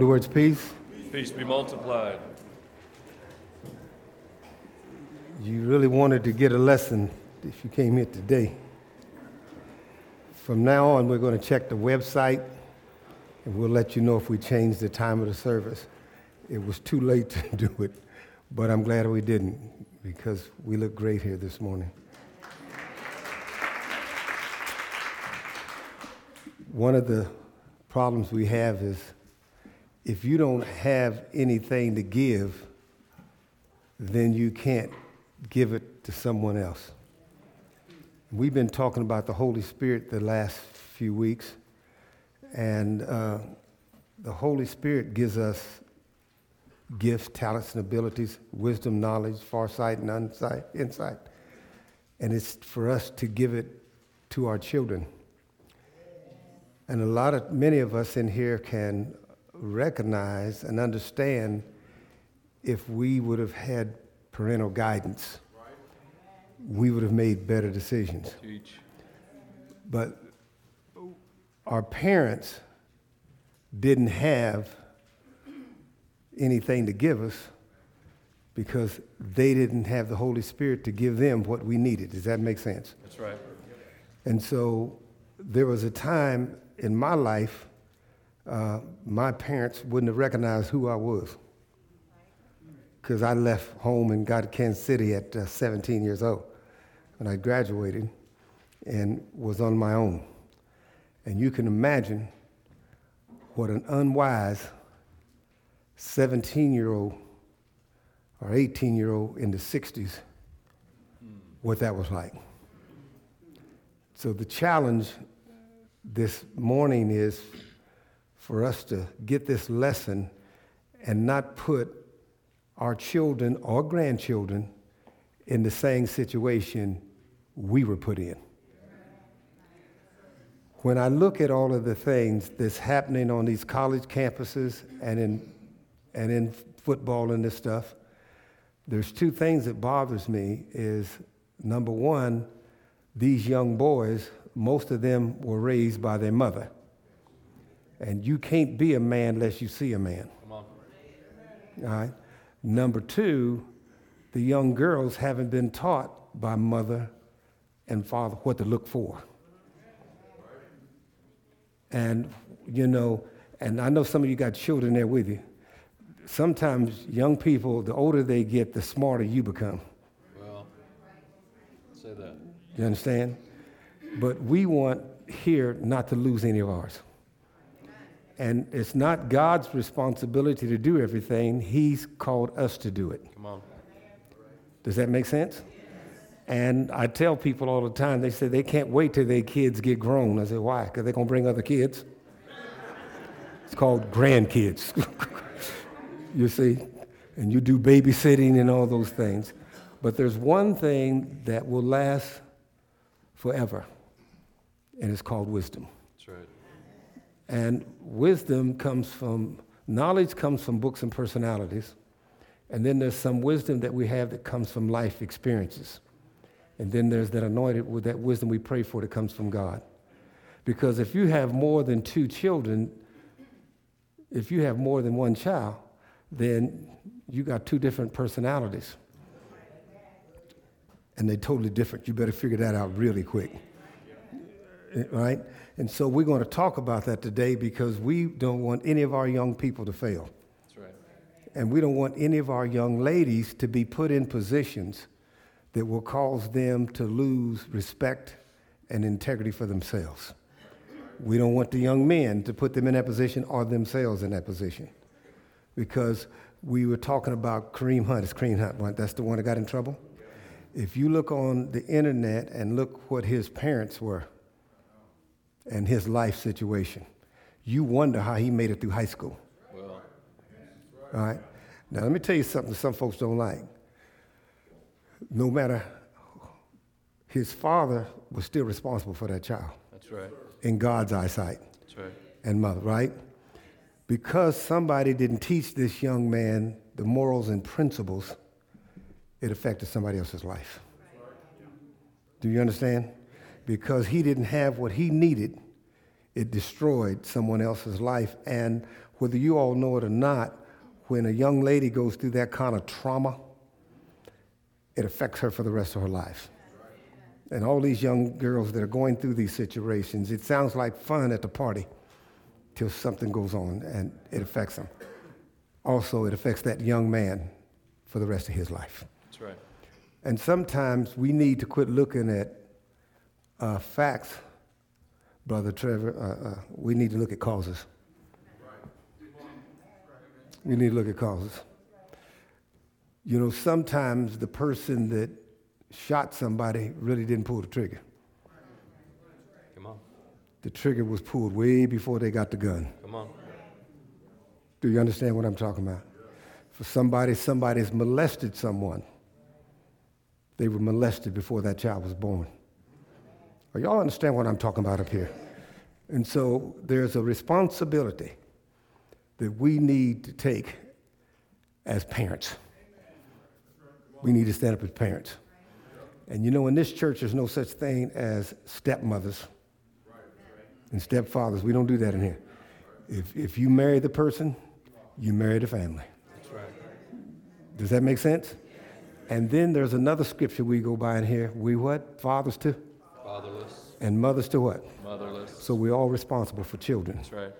The words peace. Peace be multiplied. You really wanted to get a lesson if you came here today. From now on, we're going to check the website and we'll let you know if we change the time of the service. It was too late to do it, but I'm glad we didn't because we look great here this morning. One of the problems we have is if you don't have anything to give, then you can't give it to someone else. We've been talking about the Holy Spirit the last few weeks, and uh, the Holy Spirit gives us gifts, talents, and abilities, wisdom, knowledge, foresight, and insight, insight. And it's for us to give it to our children. And a lot of, many of us in here can recognize and understand if we would have had parental guidance, we would have made better decisions. Teach. But our parents didn't have anything to give us because they didn't have the Holy Spirit to give them what we needed. Does that make sense? That's right. And so there was a time in my life, uh, my parents wouldn't have recognized who I was because I left home and got to Kansas City at uh, 17 years old when I graduated and was on my own. And you can imagine what an unwise 17 year old or 18 year old in the 60s, what that was like. So the challenge this morning is for us to get this lesson and not put our children or grandchildren in the same situation we were put in. When I look at all of the things that's happening on these college campuses and in, and in football and this stuff, there's two things that bothers me is number one, these young boys, most of them were raised by their mother. And you can't be a man unless you see a man. All right? Number two, the young girls haven't been taught by mother and father what to look for. And, you know, and I know some of you got children there with you. Sometimes young people, the older they get, the smarter you become. Well, say that. You understand? But we want here not to lose any of ours. And it's not God's responsibility to do everything, He's called us to do it. Come on. Does that make sense? And I tell people all the time, they say they can't wait till their kids get grown. I say, why? Because they're going to bring other kids. It's called grandkids. you see? And you do babysitting and all those things. But there's one thing that will last forever, and it's called wisdom. And wisdom comes from, knowledge comes from books and personalities. And then there's some wisdom that we have that comes from life experiences. And then there's that anointed with that wisdom we pray for that comes from God. Because if you have more than two children, if you have more than one child, then you got two different personalities. And they're totally different. You better figure that out really quick. Right? And so we're going to talk about that today because we don't want any of our young people to fail. That's right. And we don't want any of our young ladies to be put in positions that will cause them to lose respect and integrity for themselves. We don't want the young men to put them in that position or themselves in that position. Because we were talking about Kareem Hunt. It's Kareem Hunt, right? That's the one that got in trouble? If you look on the internet and look what his parents were and his life situation, you wonder how he made it through high school. Well, All right? Now, let me tell you something some folks don't like. No matter, his father was still responsible for that child that's right. in God's eyesight That's right. and mother, right? Because somebody didn't teach this young man the morals and principles, it affected somebody else's life. Do you understand? Because he didn't have what he needed, it destroyed someone else's life. And whether you all know it or not, when a young lady goes through that kind of trauma, it affects her for the rest of her life. And all these young girls that are going through these situations, it sounds like fun at the party till something goes on and it affects them. Also, it affects that young man for the rest of his life. That's right. And sometimes we need to quit looking at uh, facts, Brother Trevor. Uh, uh, we need to look at causes. We need to look at causes. You know, sometimes the person that shot somebody really didn't pull the trigger. Come on. The trigger was pulled way before they got the gun. Come on. Do you understand what I'm talking about? For somebody, somebody's molested someone. They were molested before that child was born. Y'all understand what I'm talking about up here? And so there's a responsibility that we need to take as parents. We need to stand up as parents. And you know, in this church, there's no such thing as stepmothers and stepfathers. We don't do that in here. If, if you marry the person, you marry the family. Does that make sense? And then there's another scripture we go by in here. We what? Fathers to? And mothers to what? motherless. So we're all responsible for children. That's right.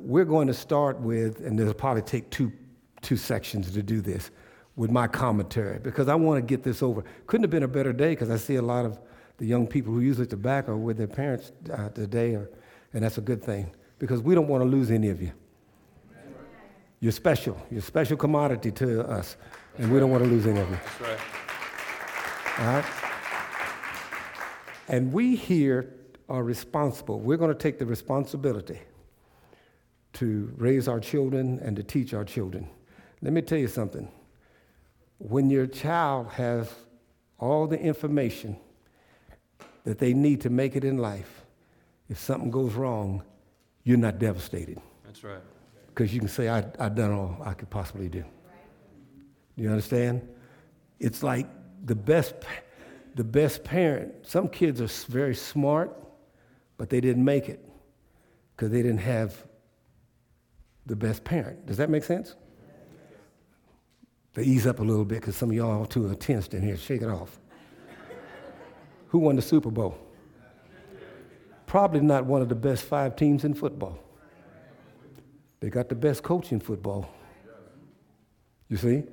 We're going to start with, and it'll probably take two, two sections to do this, with my commentary, because I want to get this over. Couldn't have been a better day, because I see a lot of the young people who use the tobacco with their parents uh, today, or, and that's a good thing, because we don't want to lose any of you. You're special. You're a special commodity to us, and we don't want to lose any of you. That's right. All right? And we here are responsible. We're going to take the responsibility to raise our children and to teach our children. Let me tell you something. When your child has all the information that they need to make it in life, if something goes wrong, you're not devastated That's right. because you can say, I, I've done all I could possibly do. Do you understand? It's like the best, the best parent. Some kids are very smart, but they didn't make it because they didn't have the best parent. Does that make sense? They ease up a little bit because some of y'all are too intense in here. Shake it off. Who won the Super Bowl? Probably not one of the best five teams in football. They got the best coach in football. You see,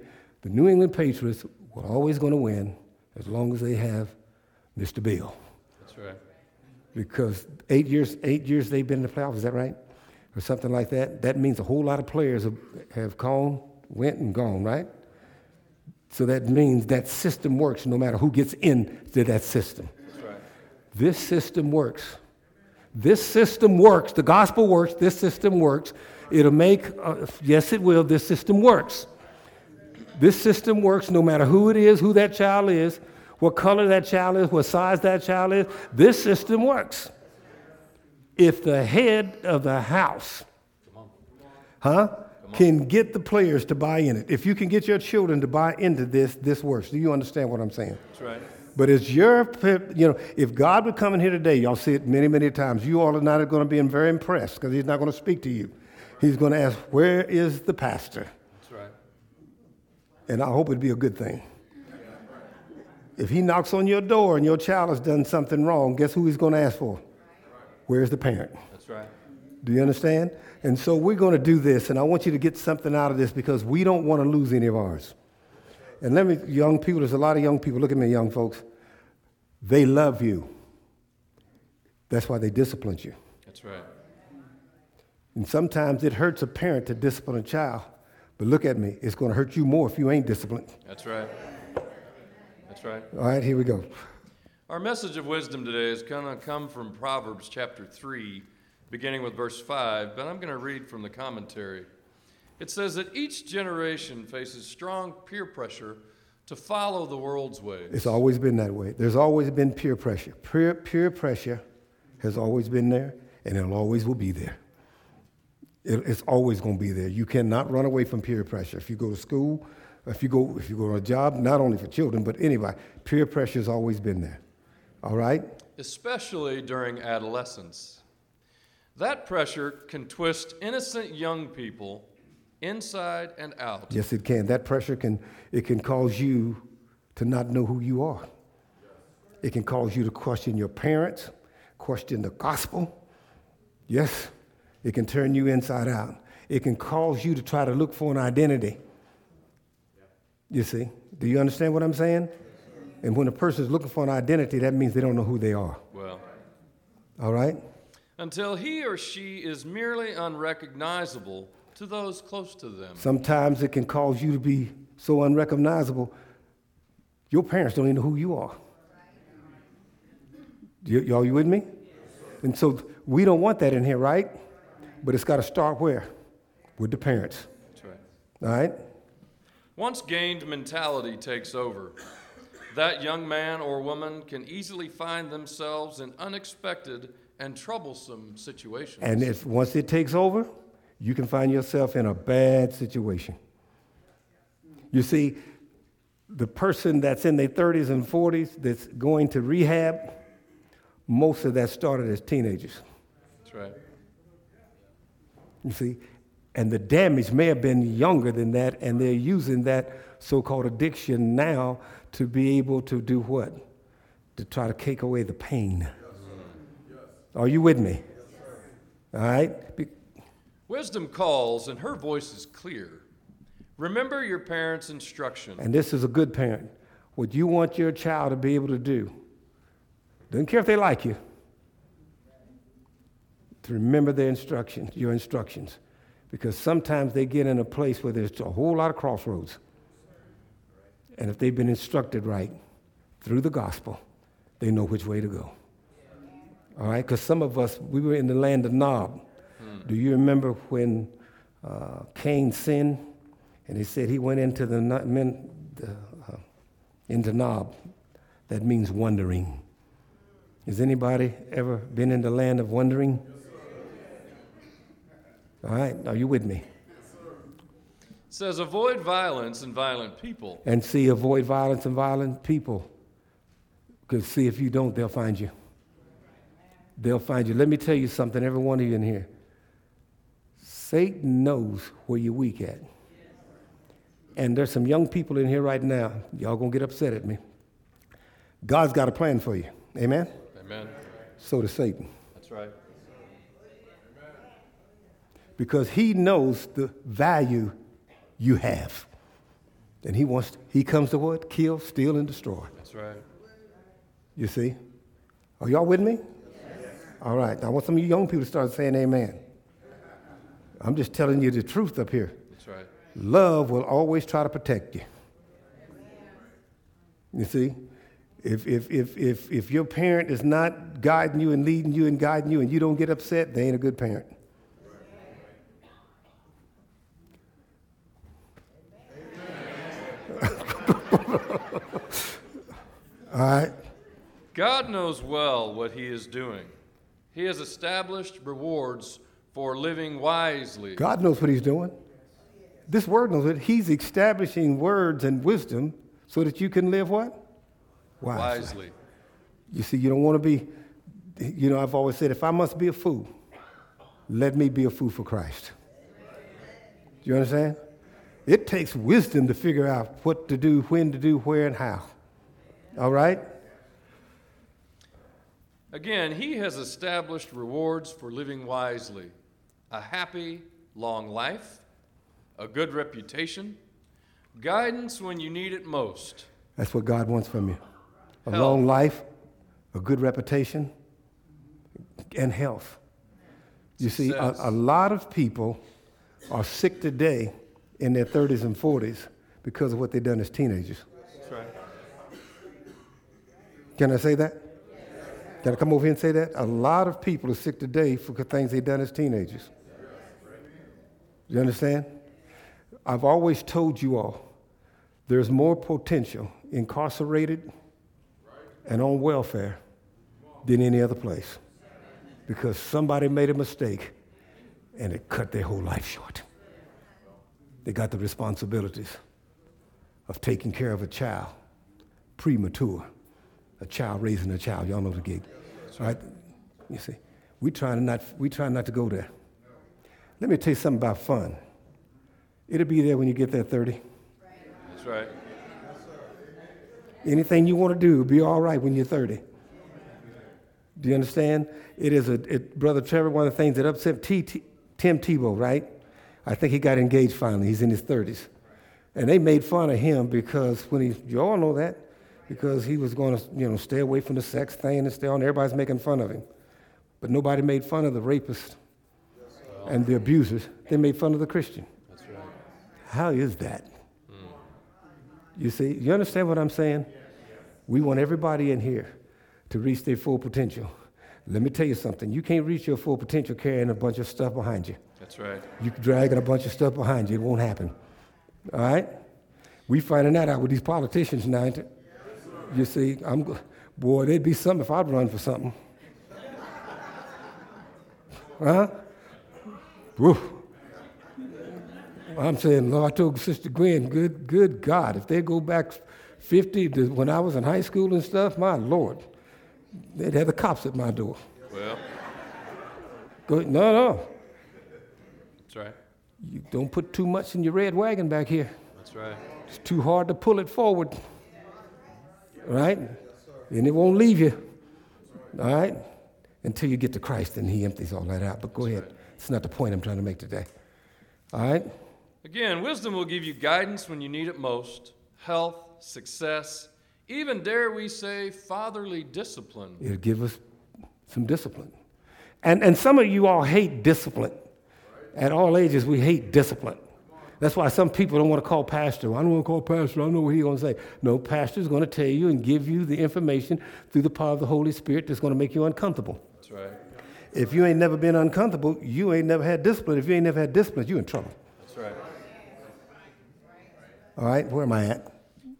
the New England Patriots were always going to win as long as they have Mr. Bill. That's right. Because eight years, eight years they've been in the playoffs, is that right? Or something like that. That means a whole lot of players have, have gone, went, and gone, right? So that means that system works no matter who gets into that system. That's right. This system works. This system works. The gospel works. This system works. It'll make, uh, yes, it will. This system works. This system works no matter who it is, who that child is, what color that child is, what size that child is. This system works. If the head of the house, huh, can get the players to buy in it, if you can get your children to buy into this, this works. Do you understand what I'm saying? That's right. But it's your, you know, if God would come in here today, y'all see it many, many times, you all are not going to be very impressed because he's not going to speak to you. He's going to ask, where is the pastor? And I hope it'd be a good thing. If he knocks on your door and your child has done something wrong, guess who he's going to ask for? Where's the parent? That's right. Do you understand? And so we're going to do this, and I want you to get something out of this because we don't want to lose any of ours. And let me, young people, there's a lot of young people, look at me, young folks. They love you. That's why they disciplined you. That's right. And sometimes it hurts a parent to discipline a child, but look at me, it's going to hurt you more if you ain't disciplined. That's right. That's right. All right, here we go. Our message of wisdom today is going to come from Proverbs chapter 3, beginning with verse 5, but I'm going to read from the commentary. It says that each generation faces strong peer pressure to follow the world's ways. It's always been that way. There's always been peer pressure. Peer, peer pressure has always been there, and it always will be there. It, it's always going to be there. You cannot run away from peer pressure. If you go to school, if you go, if you go to a job, not only for children, but anybody, peer pressure has always been there. All right? especially during adolescence. That pressure can twist innocent young people inside and out. Yes, it can. That pressure can it can cause you to not know who you are. It can cause you to question your parents, question the gospel. Yes, it can turn you inside out. It can cause you to try to look for an identity. You see? Do you understand what I'm saying? And when a person is looking for an identity, that means they don't know who they are. Well, All right? until he or she is merely unrecognizable to those close to them. Sometimes it can cause you to be so unrecognizable, your parents don't even know who you are. Y- y'all, you with me? And so we don't want that in here, right? But it's got to start where? With the parents. That's right. All right? Once gained mentality takes over, that young man or woman can easily find themselves in unexpected and troublesome situations. And if once it takes over, you can find yourself in a bad situation. You see, the person that's in their 30s and 40s that's going to rehab, most of that started as teenagers. That's right. You see, and the damage may have been younger than that, and they're using that so called addiction now to be able to do what? To try to take away the pain. Are you with me? All right? Be- Wisdom calls, and her voice is clear. Remember your parents' instruction. And this is a good parent. What you want your child to be able to do, doesn't care if they like you, to remember their instructions, your instructions. Because sometimes they get in a place where there's a whole lot of crossroads. And if they've been instructed right through the gospel, they know which way to go. All right? Because some of us, we were in the land of Nod. Do you remember when uh, Cain sinned? And he said he went into the, men, the uh, into Nod. That means wandering. Has anybody ever been in the land of wandering? All right, are you with me? It says, avoid violence and violent people. And see, avoid violence and violent people. Because see, if you don't, they'll find you. They'll find you. Let me tell you something, every one of you in here. Satan knows where you're weak at. And there's some young people in here right now. Y'all gonna get upset at me. God's got a plan for you. Amen? Amen. So does Satan. That's right. Because he knows the value you have. And he wants, he comes to what? Kill, steal, and destroy. That's right. You see? Are y'all with me? All right. I want some of you young people to start saying amen. I'm just telling you the truth up here. That's right. Love will always try to protect you. You see? If, if, if, if, if your parent is not guiding you and leading you and guiding you and you don't get upset, they ain't a good parent. All right? God knows well what he is doing. He has established rewards for living wisely. God knows what he's doing. This word knows it. He's establishing words and wisdom so that you can live what? wisely. You see, you don't want to be, you know, I've always said, if I must be a fool, let me be a fool for Christ. Do you understand? It takes wisdom to figure out what to do, when to do, where, and how. All right? Again, he has established rewards for living wisely a happy, long life, a good reputation, guidance when you need it most. That's what God wants from you a Health. long life, a good reputation, and health. You see, a, a lot of people are sick today in their 30s and 40s because of what they've done as teenagers. That's right. Can I say that? Can I come over here and say that? A lot of people are sick today for things they've done as teenagers. You understand? I've always told you all there's more potential incarcerated and on welfare than any other place because somebody made a mistake and it cut their whole life short. They got the responsibilities of taking care of a child premature a child raising a child. Y'all know the gig, right? You see, We try to not, we try not to go there. Let me tell you something about fun. It'll be there when you get there 30. That's right. Anything you want to do will be all right when you're 30. Do you understand? It is a, it, Brother Trevor, one of the things that upset T, T, Tim Tebow, right? I think he got engaged finally. He's in his 30s. And they made fun of him because when he, you all know that, because he was going to, you know, stay away from the sex thing and stay on. Everybody's making fun of him. But nobody made fun of the rapist and the abusers. They made fun of the Christian. That's right. How is that? You see, you understand what I'm saying? We want everybody in here to reach their full potential. Let me tell you something. You can't reach your full potential carrying a bunch of stuff behind you. That's right. You're dragging a bunch of stuff behind you. It won't happen. All right? We finding that out with these politicians now. ain't it? You see, I'm boy, there'd be something if I'd run for something. Huh? Woo. I'm saying, Lord, I told Sister Gwen, good, good God, if they go back 50 to when I was in high school and stuff, my Lord, they'd have the cops at my door. Well, Go, no, no. You don't put too much in your red wagon back here. That's right. It's too hard to pull it forward. Right? And it won't leave you. All right? Until you get to Christ and He empties all that out. But go ahead. It's not the point I'm trying to make today. All right? Again, wisdom will give you guidance when you need it most, health, success, even dare we say fatherly discipline. It'll give us some discipline. And, and some of you all hate discipline. At all ages, we hate discipline. That's why some people don't want to call pastor. I don't want to call pastor. I don't know what he's going to say. No, pastor's going to tell you and give you the information through the power of the Holy Spirit that's going to make you uncomfortable. That's right. If you ain't never been uncomfortable, you ain't never had discipline. If you ain't never had discipline, you in trouble. That's right. All right, where am I at?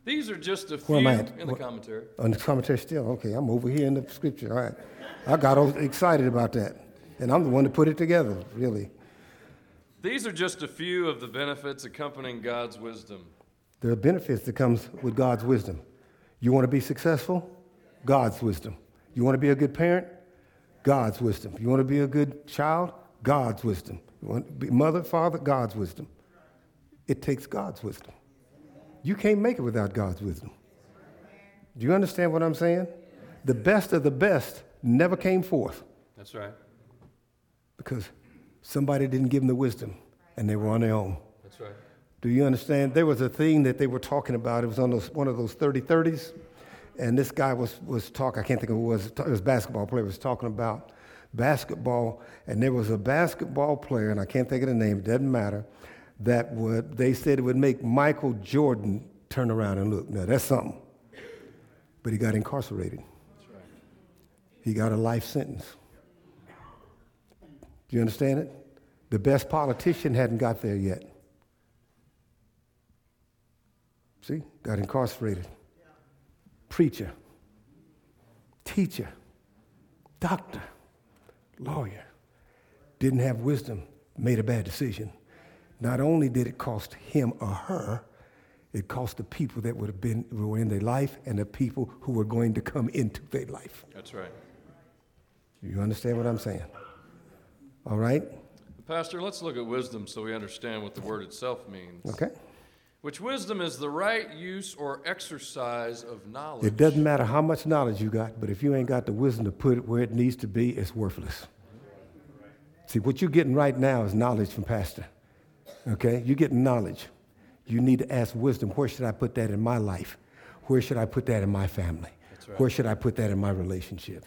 These are just a few am I at? in the commentary. On the commentary still. Okay, I'm over here in the scripture. All right. I got excited about that. And I'm the one to put it together, really. These are just a few of the benefits accompanying God's wisdom. There are benefits that comes with God's wisdom. You want to be successful? God's wisdom. You want to be a good parent? God's wisdom. You want to be a good child? God's wisdom. You want to be mother, father? God's wisdom. It takes God's wisdom. You can't make it without God's wisdom. Do you understand what I'm saying? The best of the best never came forth That's right. because somebody didn't give them the wisdom and they were on their own. That's right. Do you understand? There was a thing that they were talking about. It was on those, one of those 30 30s. And this guy was, was talking, I can't think of who it was, it was a basketball player, was talking about basketball. And there was a basketball player, and I can't think of the name, it doesn't matter, that would, they said it would make Michael Jordan turn around and look. Now, that's something. But he got incarcerated, That's right. he got a life sentence. Do you understand it? The best politician hadn't got there yet. See, got incarcerated. Preacher, teacher, doctor, lawyer, didn't have wisdom, made a bad decision. Not only did it cost him or her, it cost the people that would have been who were in their life and the people who were going to come into their life. That's right. You understand what I'm saying? All right? Pastor, let's look at wisdom so we understand what the word itself means. Okay? Which wisdom is the right use or exercise of knowledge. It doesn't matter how much knowledge you got, but if you ain't got the wisdom to put it where it needs to be, it's worthless. See, what you're getting right now is knowledge from Pastor. Okay? You're getting knowledge. You need to ask wisdom where should I put that in my life? Where should I put that in my family? That's right. Where should I put that in my relationship?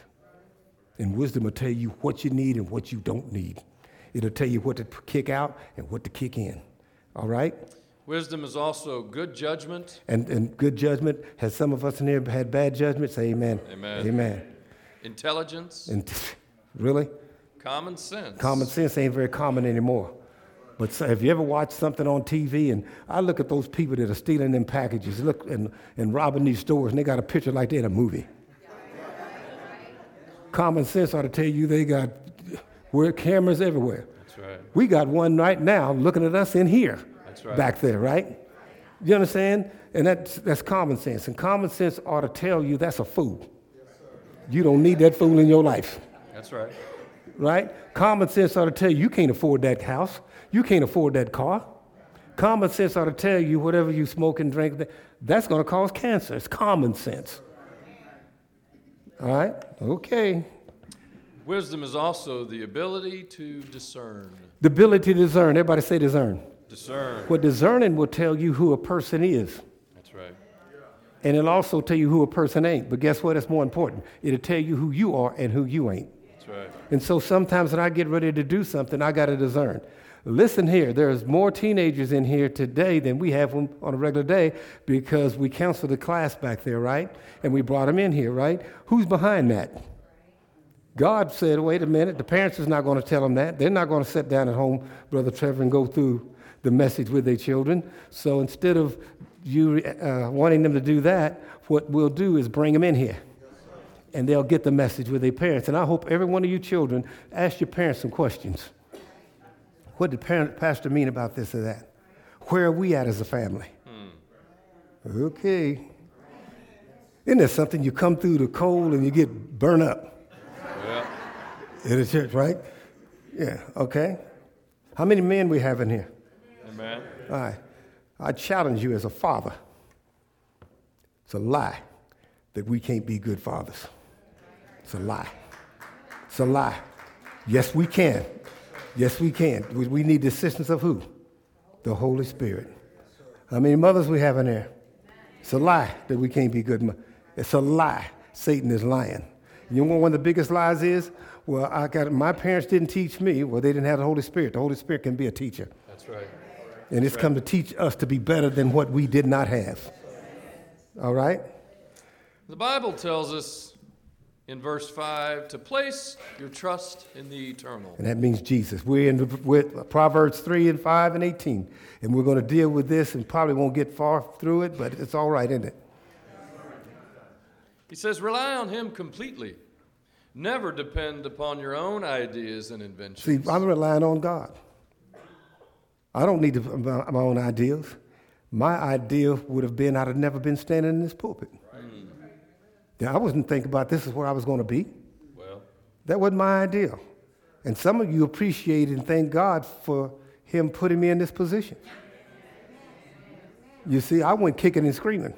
And wisdom will tell you what you need and what you don't need. It'll tell you what to kick out and what to kick in. All right? Wisdom is also good judgment, And, and good judgment. Has some of us in here had bad judgment? Say amen. Amen. Amen. intelligence, And really, common sense. common sense ain't very common anymore. But so, have you ever watched something on TV? And I look at those people that are stealing them packages, look and, and robbing these stores, and they got a picture like they're in a movie. Common sense ought to tell you they got we're cameras everywhere. That's right. We got one right now looking at us in here, That's right. back there, right? You understand? And that's, that's common sense. And common sense ought to tell you that's a fool. You don't need that fool in your life. That's right. right? Common sense ought to tell you you can't afford that house, you can't afford that car. Common sense ought to tell you whatever you smoke and drink, that's going to cause cancer. It's common sense. All right? Okay. Wisdom is also the ability to discern. The ability to discern. Everybody say discern. Discern. Well, discerning will tell you who a person is. That's right. And it'll also tell you who a person ain't. But guess what? It's more important. It'll tell you who you are and who you ain't. That's right. And so sometimes when I get ready to do something, I got to discern. Listen here, there's more teenagers in here today than we have on a regular day because we canceled the class back there, right? And we brought them in here, right? Who's behind that? God said, wait a minute, the parents is not going to tell them that. They're not going to sit down at home, Brother Trevor, and go through the message with their children. So instead of you uh, wanting them to do that, what we'll do is bring them in here. And they'll get the message with their parents. And I hope every one of you children ask your parents some questions. What did parent, pastor mean about this or that? Where are we at as a family? Hmm. Okay. Isn't there something you come through the cold and you get burnt up? Yeah. In the church, right? Yeah, okay. How many men we have in here? Amen. All right. I challenge you as a father. It's a lie that we can't be good fathers. It's a lie. It's a lie. Yes, we can. Yes, we can. We need the assistance of who? The Holy Spirit. How many mothers we have in there? It's a lie that we can't be good. It's a lie. Satan is lying. You know what one of the biggest lies is? Well, I got my parents didn't teach me. Well, they didn't have the Holy Spirit. The Holy Spirit can be a teacher. That's right. And it's come to teach us to be better than what we did not have. All right? The Bible tells us in verse 5 to place your trust in the eternal. And that means Jesus. We're in with Proverbs 3 and 5 and 18. And we're going to deal with this and probably won't get far through it, but it's all right, isn't it? He says, rely on Him completely. Never depend upon your own ideas and inventions. See, I'm relying on God. I don't need my own ideas. My idea would have been I'd have never been standing in this pulpit. Yeah, I wasn't thinking about this is where I was going to be. Well, that wasn't my idea. And some of you appreciate and thank God for Him putting me in this position. You see, I went kicking and screaming.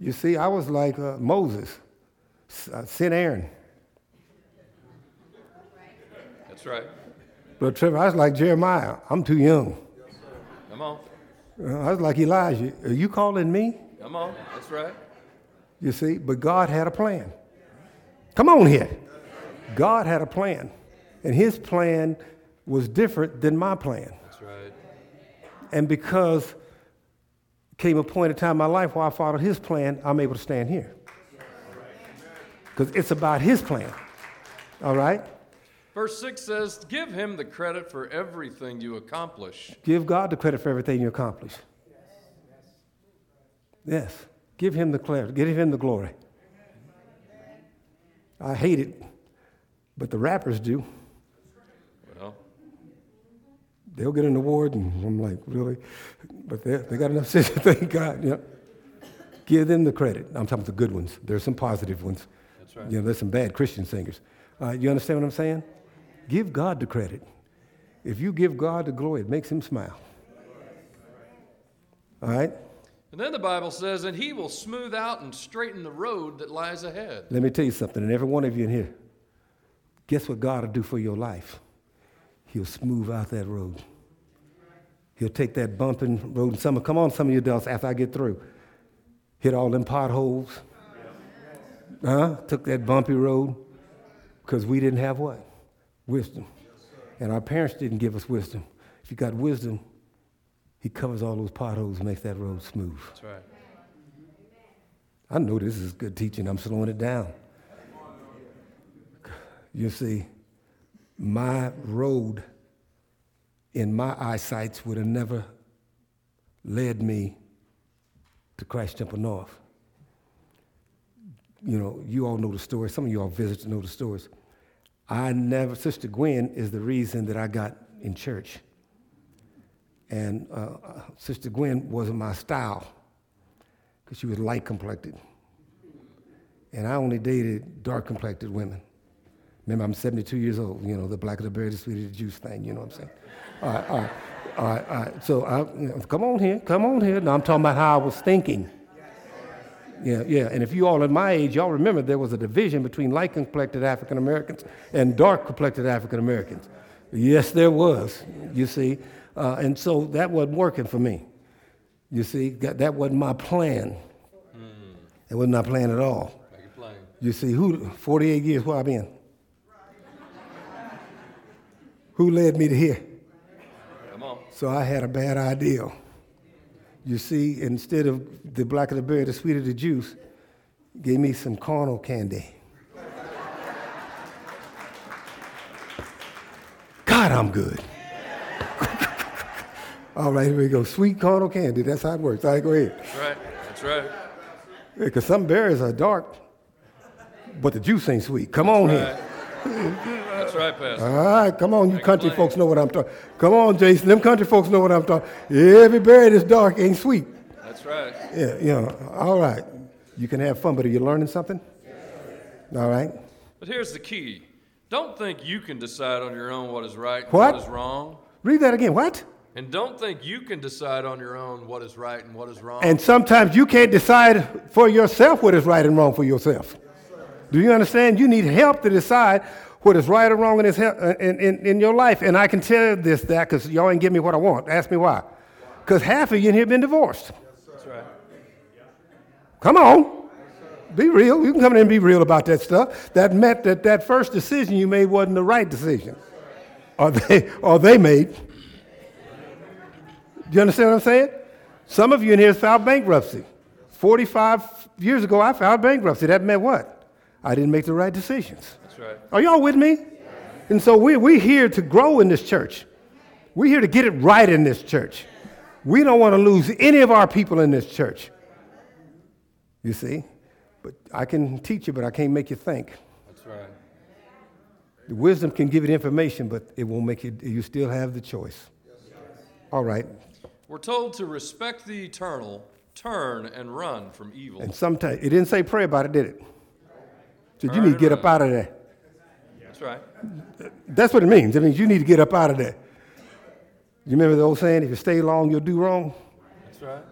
You see, I was like uh, Moses, uh, sent Aaron. That's right. But Trevor, I was like Jeremiah. I'm too young. Come on. Uh, I was like Elijah. Are you calling me? Come on. That's right. You see, but God had a plan. Come on here. God had a plan. And his plan was different than my plan. That's right. And because came a point in time in my life where I followed his plan, I'm able to stand here. Because it's about his plan. All right? Verse 6 says, Give him the credit for everything you accomplish. Give God the credit for everything you accomplish. Yes. Give him the credit, give him the glory. I hate it, but the rappers do. Well, they'll get an award, and I'm like, really? But they they got enough sense to thank God. Yeah. Give them the credit. I'm talking about the good ones. There's some positive ones. That's right. You know, there's some bad Christian singers. Uh, you understand what I'm saying? Give God the credit. If you give God the glory, it makes him smile. All right? And then the Bible says, and he will smooth out and straighten the road that lies ahead. Let me tell you something, and every one of you in here, guess what God will do for your life? He'll smooth out that road. He'll take that bumping road. And some, come on, some of you adults, after I get through, hit all them potholes. Huh? Took that bumpy road because we didn't have what? Wisdom. And our parents didn't give us wisdom. If you got wisdom, he covers all those potholes and makes that road smooth. That's right. I know this is good teaching. I'm slowing it down. You see, my road in my eyesight would have never led me to Christ Temple North. You know, you all know the story. Some of you all visitors know the stories. I never, Sister Gwen is the reason that I got in church. And uh, Sister Gwen wasn't my style because she was light complected. And I only dated dark complected women Remember, I'm 72 years old. You know, the black blacker the berry, the sweeter the juice thing. You know what I'm saying? All right, all right, all right. All right. So I, you know, come on here, come on here. Now I'm talking about how I was thinking. Yeah, yeah. And if you all at my age, y'all remember there was a division between light complected African Americans and dark complected African Americans. Yes, there was, you see. Uh, and so that wasn't working for me. You see, that, that wasn't my plan. It wasn't my plan at all. You see, who 48 years where I been? Who led me to here? Come on. So I had a bad idea. You see, instead of the black of the berry, the sweeter the juice, gave me some carnal candy. God, I'm good. All right, here we go. Sweet carnal candy. That's how it works. All right, go ahead. That's right. That's right. Because some berries are dark, but the juice ain't sweet. Come on here. That's right, Pastor. All right, come on, you Make country folks know what I'm talking. Come on, Jason, them country folks know what I'm talking. Every berry that's dark ain't sweet. That's right. Yeah, you know. All right, you can have fun, but are you learning something? All right. But here's the key. Don't think you can decide on your own what is right and What? what is wrong. Read that again. What? And don't think you can decide on your own what is right and what is wrong. And sometimes you can't decide for yourself what is right and wrong for yourself. Do you understand? You need help to decide what is right or wrong in, this, he- uh, in, in, in your life. And I can tell you this that because y'all ain't give me what I want. Ask me why. Because half of you in here been divorced. That's right. Come on. Be real. You can come in and be real about that stuff. That meant that that first decision you made wasn't the right decision. Or they, or they made. Do you understand what I'm saying? Some of you in here filed bankruptcy. 45 years ago, I filed bankruptcy. That meant what? I didn't make the right decisions. That's right. Are y'all with me? And so we, we're here to grow in this church. We're here to get it right in this church. We don't want to lose any of our people in this church. You see? But I can teach you, but I can't make you think. That's right. The wisdom can give you information, but it won't make you, you still have the choice. All right. We're told to respect the eternal, turn and run from evil. And sometimes, it didn't say pray about it, did it? So you need to get up out of there. That's right. That's what it means. It means you need to get up out of there. You remember the old saying, if you stay long, you'll do wrong? That's right.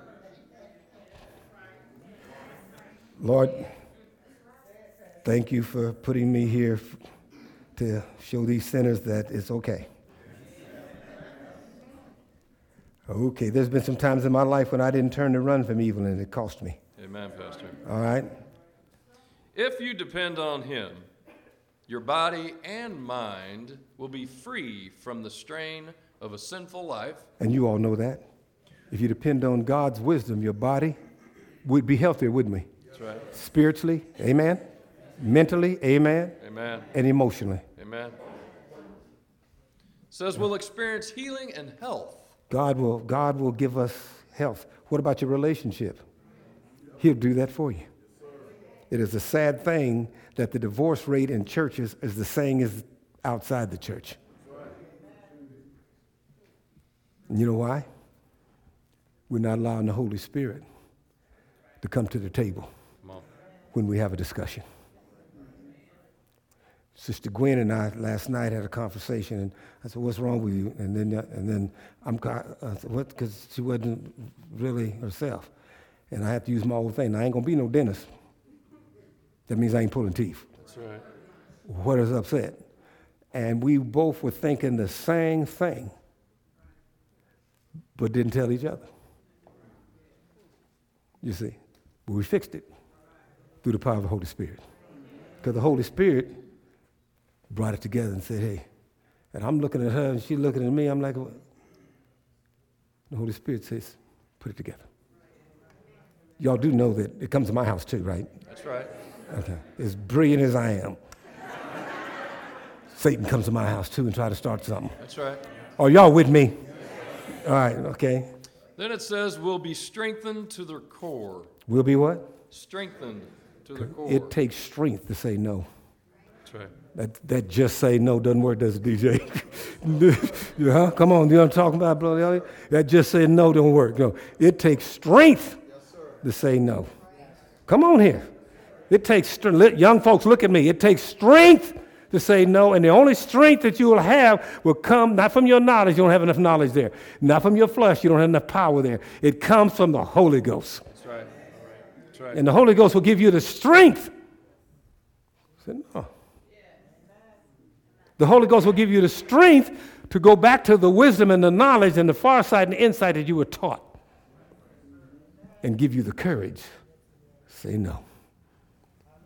Lord, thank you for putting me here to show these sinners that it's okay. Okay, there's been some times in my life when I didn't turn to run from evil and it cost me. Amen, Pastor. All right? If you depend on Him, your body and mind will be free from the strain of a sinful life. And you all know that. If you depend on God's wisdom, your body would be healthier, wouldn't we? That's right. Spiritually, amen. Mentally, amen. Amen. And emotionally. Amen. says we'll experience healing and health. God will, God will give us health. What about your relationship? He'll do that for you. It is a sad thing that the divorce rate in churches is the same as outside the church. And you know why? We're not allowing the Holy Spirit to come to the table when we have a discussion. Sister Gwen and I last night had a conversation, and I said, "What's wrong with you?" And then, uh, and then I'm, I said, "What?" Because she wasn't really herself, and I had to use my old thing. I ain't gonna be no dentist. That means I ain't pulling teeth. That's right. What is upset? And we both were thinking the same thing, but didn't tell each other. You see, but we fixed it through the power of the Holy Spirit, because the Holy Spirit brought it together and said, "Hey," and I'm looking at her and she's looking at me. I'm like, what? the Holy Spirit says, "Put it together." Y'all do know that it comes to my house too, right? That's right. Okay. As brilliant as I am, Satan comes to my house too and try to start something. That's right. Are y'all with me? All right, okay. Then it says we'll be strengthened to the core. We'll be what? Strengthened to the core. It takes strength to say no. That's right. That, that just say no doesn't work, does it, DJ? yeah, come on, you know what I'm talking about, brother? That just say no don't work. No, it takes strength to say no. Come on here. It takes strength. Young folks, look at me. It takes strength to say no. And the only strength that you will have will come not from your knowledge, you don't have enough knowledge there. Not from your flesh, you don't have enough power there. It comes from the Holy Ghost. That's right. That's right. And the Holy Ghost will give you the strength. I said, no. The Holy Ghost will give you the strength to go back to the wisdom and the knowledge and the farsight and the insight that you were taught. And give you the courage. Say no.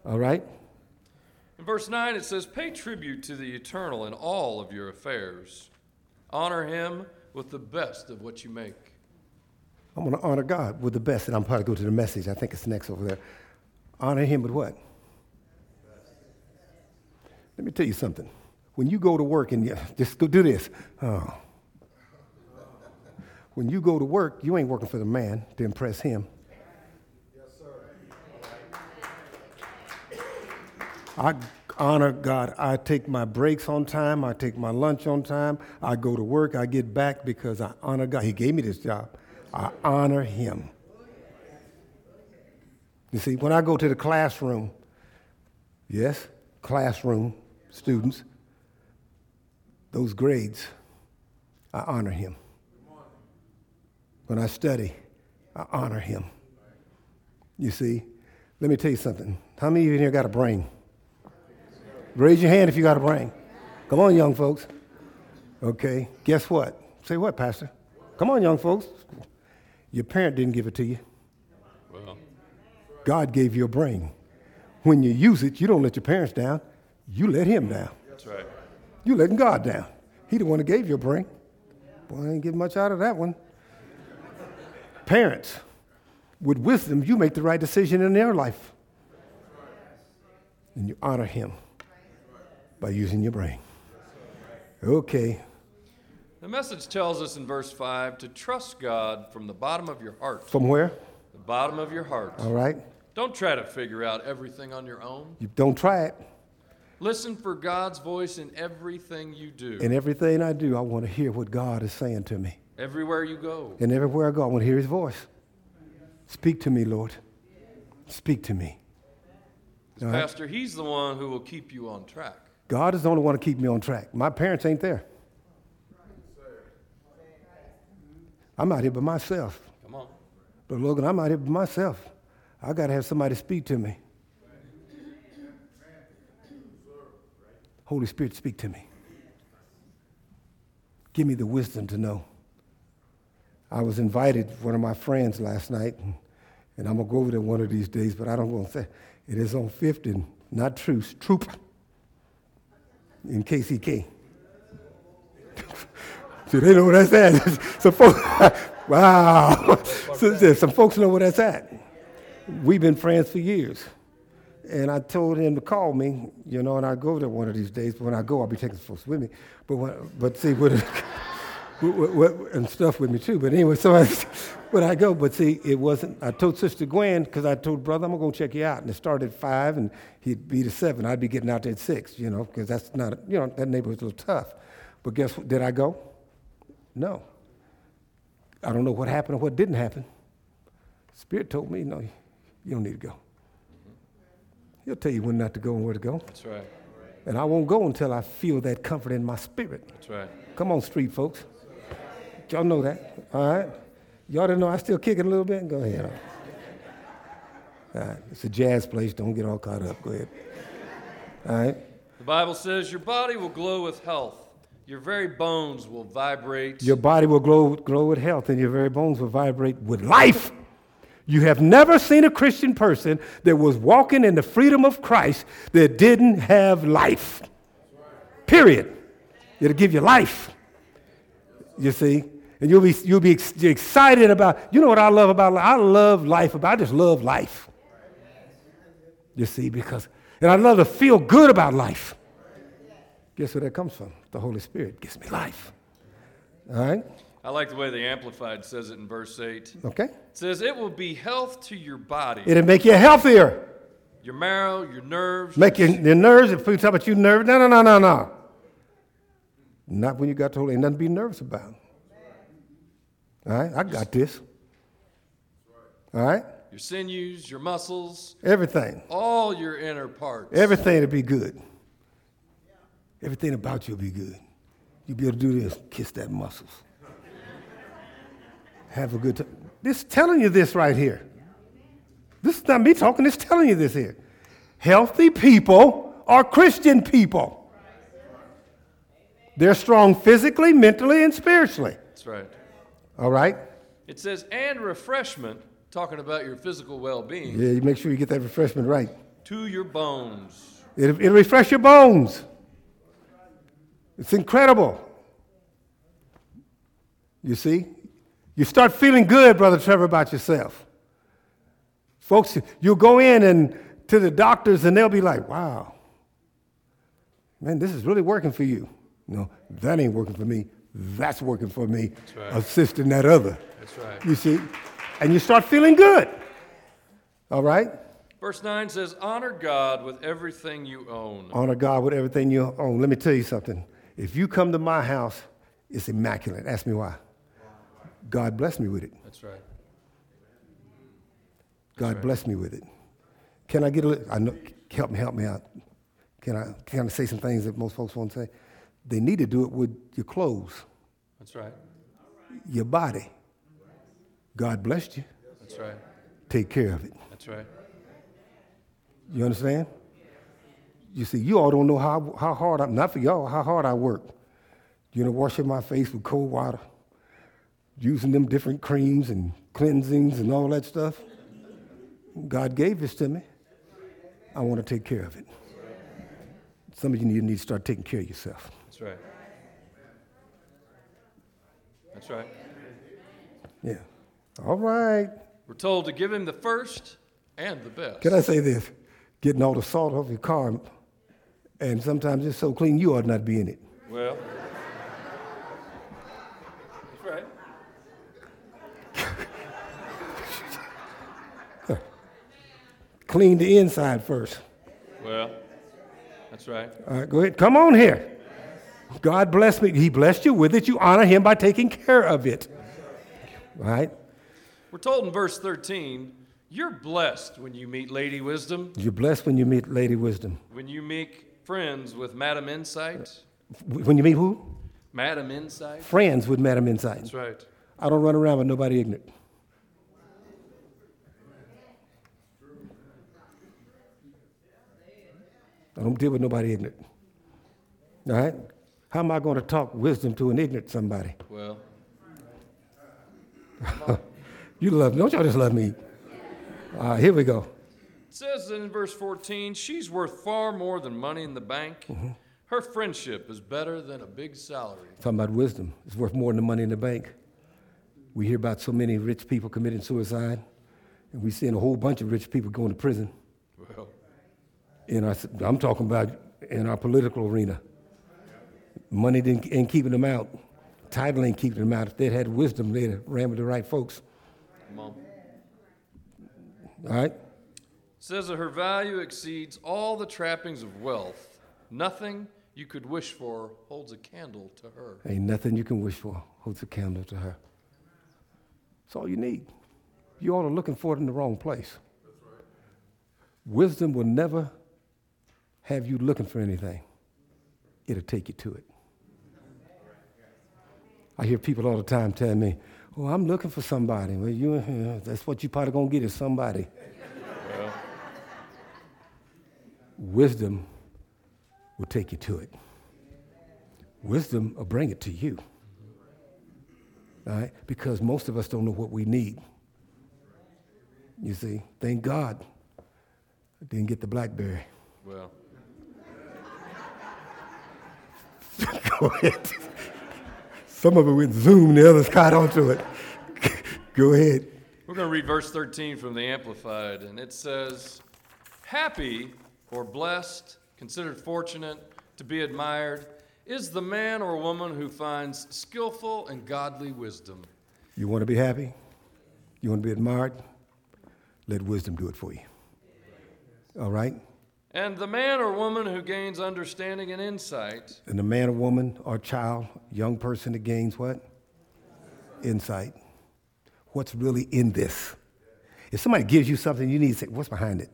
All right? In verse 9, it says, Pay tribute to the eternal in all of your affairs. Honor him with the best of what you make. I'm going to honor God with the best, and I'm probably go to the message. I think it's next over there. Honor Him with what? Let me tell you something. When you go to work and you, just go do this. Oh. When you go to work, you ain't working for the man to impress him. Yes, sir. I honor God. I take my breaks on time. I take my lunch on time. I go to work. I get back because I honor God. He gave me this job. I honor Him. You see, when I go to the classroom, yes, classroom students, those grades, I honor Him. When I study, I honor Him. You see, let me tell you something. How many of you in here got a brain? Raise your hand if you got a brain. Come on, young folks. Okay, guess what? Say what, Pastor? Come on, young folks. Your parent didn't give it to you. Well, God gave you a brain. When you use it, you don't let your parents down. You let him down. that's right. You letting God down. He the one that gave you a brain. Boy, I ain't get much out of that one. Parents, with wisdom, you make the right decision in their life. And you honor him by using your brain. Okay. The message tells us in verse 5 to trust God from the bottom of your heart. From where? The bottom of your heart. All right. Don't try to figure out everything on your own. You don't try it. Listen for God's voice in everything you do. In everything I do, I want to hear what God is saying to me. Everywhere you go. And everywhere I go, I want to hear his voice. Speak to me, Lord. Speak to me. Right? Pastor, he's the one who will keep you on track. God is the only one to keep me on track. My parents ain't there. I'm out here by myself. Come on. But Logan, I'm out here by myself. I got to have somebody speak to me. Holy Spirit, speak to me. Give me the wisdom to know. I was invited, one of my friends last night, and, and I'm going to go over there one of these days, but I don't want to say it is on 50, and not Truce, Troop in KCK. See, they know where that's at. some folks, wow. So, so some folks know where that's at. We've been friends for years. And I told him to call me, you know, and I'd go there one of these days. But when I go, I'll be taking some folks with me. But, when, but see, with, and stuff with me too. But anyway, so I, when I go, but see, it wasn't, I told Sister Gwen, because I told brother, I'm going to go check you out. And it started at 5, and he'd be to 7. I'd be getting out there at 6, you know, because that's not, you know, that neighborhood's a little tough. But guess what? Did I go? No. I don't know what happened or what didn't happen. Spirit told me, no, you don't need to go. He'll tell you when not to go and where to go. That's right. And I won't go until I feel that comfort in my spirit. That's right. Come on, street folks. Y'all know that. All right? Y'all didn't know I still kicking a little bit? Go ahead. All right. It's a jazz place. Don't get all caught up. Go ahead. All right? The Bible says your body will glow with health. Your very bones will vibrate. Your body will glow, glow with health, and your very bones will vibrate with life. You have never seen a Christian person that was walking in the freedom of Christ that didn't have life. Period. It'll give you life. You see? And you'll be, you'll be ex- excited about, you know what I love about life? I love life, about, I just love life. You see, because, and I love to feel good about life. Guess where that comes from? The Holy Spirit gives me life. All right? I like the way the Amplified says it in verse 8. It Okay? says, It will be health to your body, It'll make you healthier. your marrow, your nerves. Make your, your nerves, if we talk about you nervous, no, no, no, no, no. Not when you got told, ain't nothing to be nervous about. All right, I got this. All right, your sinews, your muscles, everything, all your inner parts. Everything will be good. Everything about you will be good. You'll be able to do this, kiss that muscles. Have a good time. This telling you this right here. This is not me talking, it's telling you this here. Healthy people are Christian people. They're strong physically, mentally, and spiritually. That's right. All right? It says, and refreshment, talking about your physical well being, Yeah, you make sure you get that refreshment right. to your bones. It'll, it'll refresh your bones. It's incredible. You see? You start feeling good, Brother Trevor, about yourself. Folks, you'll go in and to the doctors and they'll be like, wow, man, this is really working for you. No, that ain't working for me. That's working for me, right. assisting that other. That's right. You see? And you start feeling good. All right? Verse 9 says, Honor God with everything you own. Honor God with everything you own. Let me tell you something. If you come to my house, it's immaculate. Ask me why. God blessed me with it. That's right. God blessed me with it. Can I get a little, I know, help me, help me out. Can I, can I say some things that most folks won't say? They need to do it with your clothes, That's right. your body. God blessed you. That's right. Take care of it. That's right. You understand? You see, you all don't know how, how hard, I'm, not for y'all, how hard I work. You know, washing my face with cold water, using them different creams and cleansings and all that stuff. God gave this to me. I want to take care of it. Some of you need, need to start taking care of yourself. That's right. That's right. Yeah. All right. We're told to give him the first and the best. Can I say this? Getting all the salt off your car, and sometimes it's so clean you ought not be in it. Well, that's right. Clean the inside first. Well, that's right. All right, go ahead. Come on here. God bless me. He blessed you with it. You honor him by taking care of it. All right? We're told in verse 13, you're blessed when you meet Lady Wisdom, You're blessed when you meet Lady Wisdom. when you make friends with Madam Insight. When you meet who? Madam Insight. Friends with Madam Insight. That's right. I don't run around with nobody ignorant. I don't deal with nobody ignorant. All right? How am I going to talk wisdom to an ignorant somebody? Well, You love me. Don't y'all just love me? All right, here we go. it says in verse 14, she's worth far more than money in the bank. Mm-hmm. Her friendship is better than a big salary. Talking about wisdom. It's worth more than the money in the bank. We hear about so many rich people committing suicide, and we seeing a whole bunch of rich people going to prison. Well, In our, I'm talking about in our political arena. Money didn't, ain't keeping them out. Title ain't keeping them out. If they'd had wisdom, they'd have ran with the right folks. come on. All right? It says that her value exceeds all the trappings of wealth. Nothing you could wish for holds a candle to her. Ain't nothing you can wish for holds a candle to her. That's all you need. You all are looking for it in the wrong place. Wisdom will never have you looking for anything. It'll take you to it. I hear people all the time telling me, "Oh, I'm looking for somebody." Well, you, uh, that's what you probably gonna get is somebody. Wisdom will take you to it. Wisdom will bring it to you. All right? Because most of us don't know what we need. You see, thank God I didn't get the Blackberry. well. Go ahead. Some of it went Zoom, the others caught onto it. Go ahead. We're going to read verse 13 from the Amplified, and it says, Happy or blessed, considered fortunate, to be admired, is the man or woman who finds skillful and godly wisdom. You want to be happy? You want to be admired? Let wisdom do it for you. All right? And the man or woman who gains understanding and insight. And the man or woman or child, young person that gains what? Insight. What's really in this? If somebody gives you something, you need to say, what's behind it?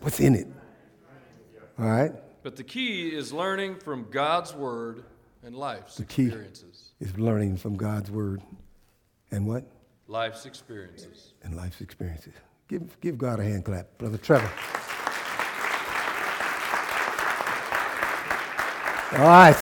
What's in it? All right? But the key is learning from God's word and life's the experiences. Key is learning from God's word and what? Life's experiences. And life's experiences. Give, give God a hand clap, Brother Trevor. All right.